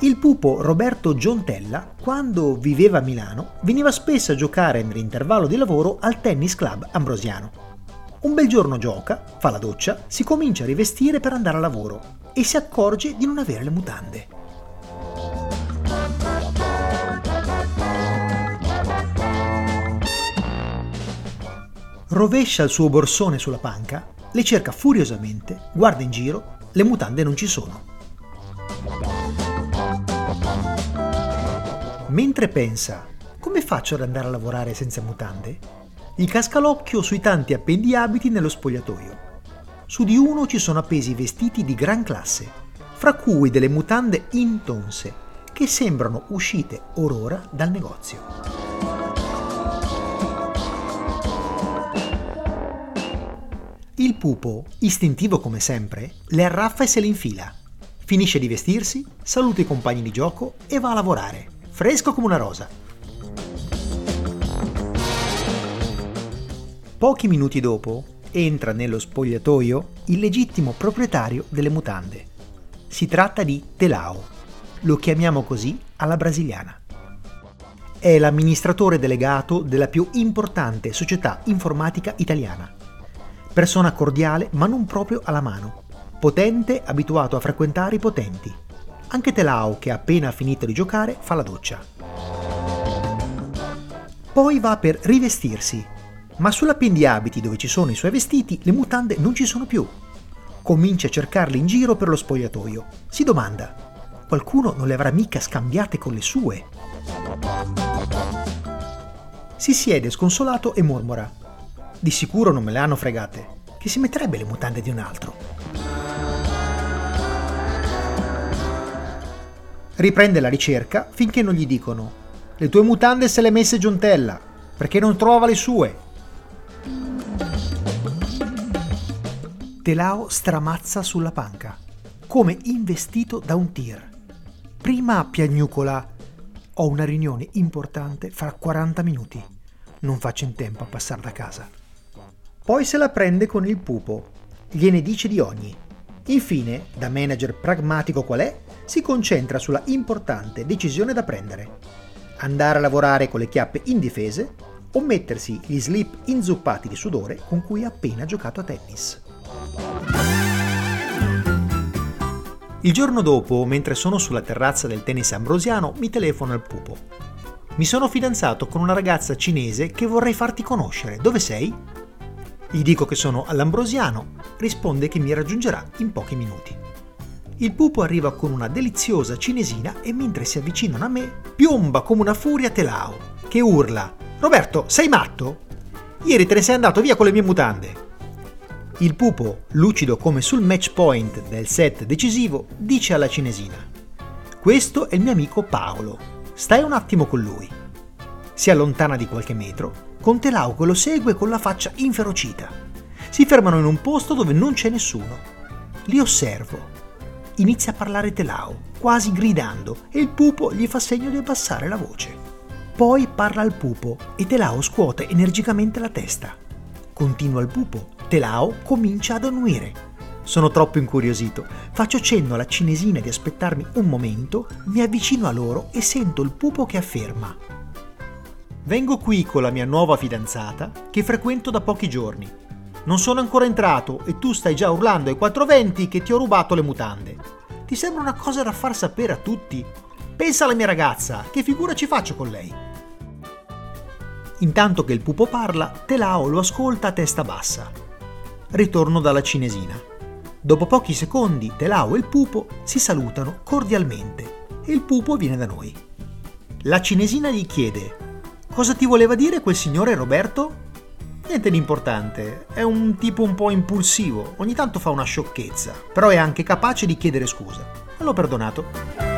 Il pupo Roberto Giontella, quando viveva a Milano, veniva spesso a giocare nell'intervallo di lavoro al tennis club ambrosiano. Un bel giorno gioca, fa la doccia, si comincia a rivestire per andare a lavoro e si accorge di non avere le mutande. Rovescia il suo borsone sulla panca, le cerca furiosamente, guarda in giro, le mutande non ci sono. Mentre pensa, come faccio ad andare a lavorare senza mutande? Gli casca l'occhio sui tanti appendiabiti nello spogliatoio. Su di uno ci sono appesi vestiti di gran classe, fra cui delle mutande intonse, che sembrano uscite or ora dal negozio. Il pupo, istintivo come sempre, le arraffa e se le infila. Finisce di vestirsi, saluta i compagni di gioco e va a lavorare fresco come una rosa. Pochi minuti dopo entra nello spogliatoio il legittimo proprietario delle mutande. Si tratta di Telao, lo chiamiamo così alla brasiliana. È l'amministratore delegato della più importante società informatica italiana. Persona cordiale ma non proprio alla mano. Potente, abituato a frequentare i potenti anche Telao, che ha appena finito di giocare, fa la doccia. Poi va per rivestirsi, ma sull'appendiabiti dove ci sono i suoi vestiti le mutande non ci sono più. Comincia a cercarle in giro per lo spogliatoio. Si domanda, qualcuno non le avrà mica scambiate con le sue? Si siede sconsolato e mormora, di sicuro non me le hanno fregate, che si metterebbe le mutande di un altro. Riprende la ricerca finché non gli dicono le tue mutande se le messe Giontella, perché non trova le sue. Telao stramazza sulla panca, come investito da un tir. Prima piagnucola, ho una riunione importante fra 40 minuti, non faccio in tempo a passare da casa. Poi se la prende con il pupo, gliene dice di ogni. Infine, da manager pragmatico qual è, si concentra sulla importante decisione da prendere. Andare a lavorare con le chiappe indifese o mettersi gli slip inzuppati di sudore con cui ha appena giocato a tennis. Il giorno dopo, mentre sono sulla terrazza del tennis ambrosiano, mi telefono al pupo. Mi sono fidanzato con una ragazza cinese che vorrei farti conoscere. Dove sei? Gli dico che sono all'ambrosiano. Risponde che mi raggiungerà in pochi minuti. Il pupo arriva con una deliziosa cinesina e mentre si avvicinano a me, piomba come una furia Telao, che urla: Roberto, sei matto? Ieri te ne sei andato via con le mie mutande. Il pupo, lucido come sul match point del set decisivo, dice alla cinesina: Questo è il mio amico Paolo. Stai un attimo con lui. Si allontana di qualche metro, con Telao che lo segue con la faccia inferocita. Si fermano in un posto dove non c'è nessuno. Li osservo inizia a parlare Telao, quasi gridando, e il pupo gli fa segno di abbassare la voce. Poi parla al pupo e Telao scuote energicamente la testa. Continua il pupo, Telao comincia ad annuire. Sono troppo incuriosito, faccio cenno alla cinesina di aspettarmi un momento, mi avvicino a loro e sento il pupo che afferma. Vengo qui con la mia nuova fidanzata che frequento da pochi giorni non sono ancora entrato e tu stai già urlando ai 420 che ti ho rubato le mutande. Ti sembra una cosa da far sapere a tutti? Pensa alla mia ragazza, che figura ci faccio con lei? Intanto che il pupo parla, Telao lo ascolta a testa bassa. Ritorno dalla cinesina. Dopo pochi secondi, Telao e il pupo si salutano cordialmente e il pupo viene da noi. La cinesina gli chiede: Cosa ti voleva dire quel signore Roberto? Niente di importante, è un tipo un po' impulsivo, ogni tanto fa una sciocchezza, però è anche capace di chiedere scusa. L'ho perdonato.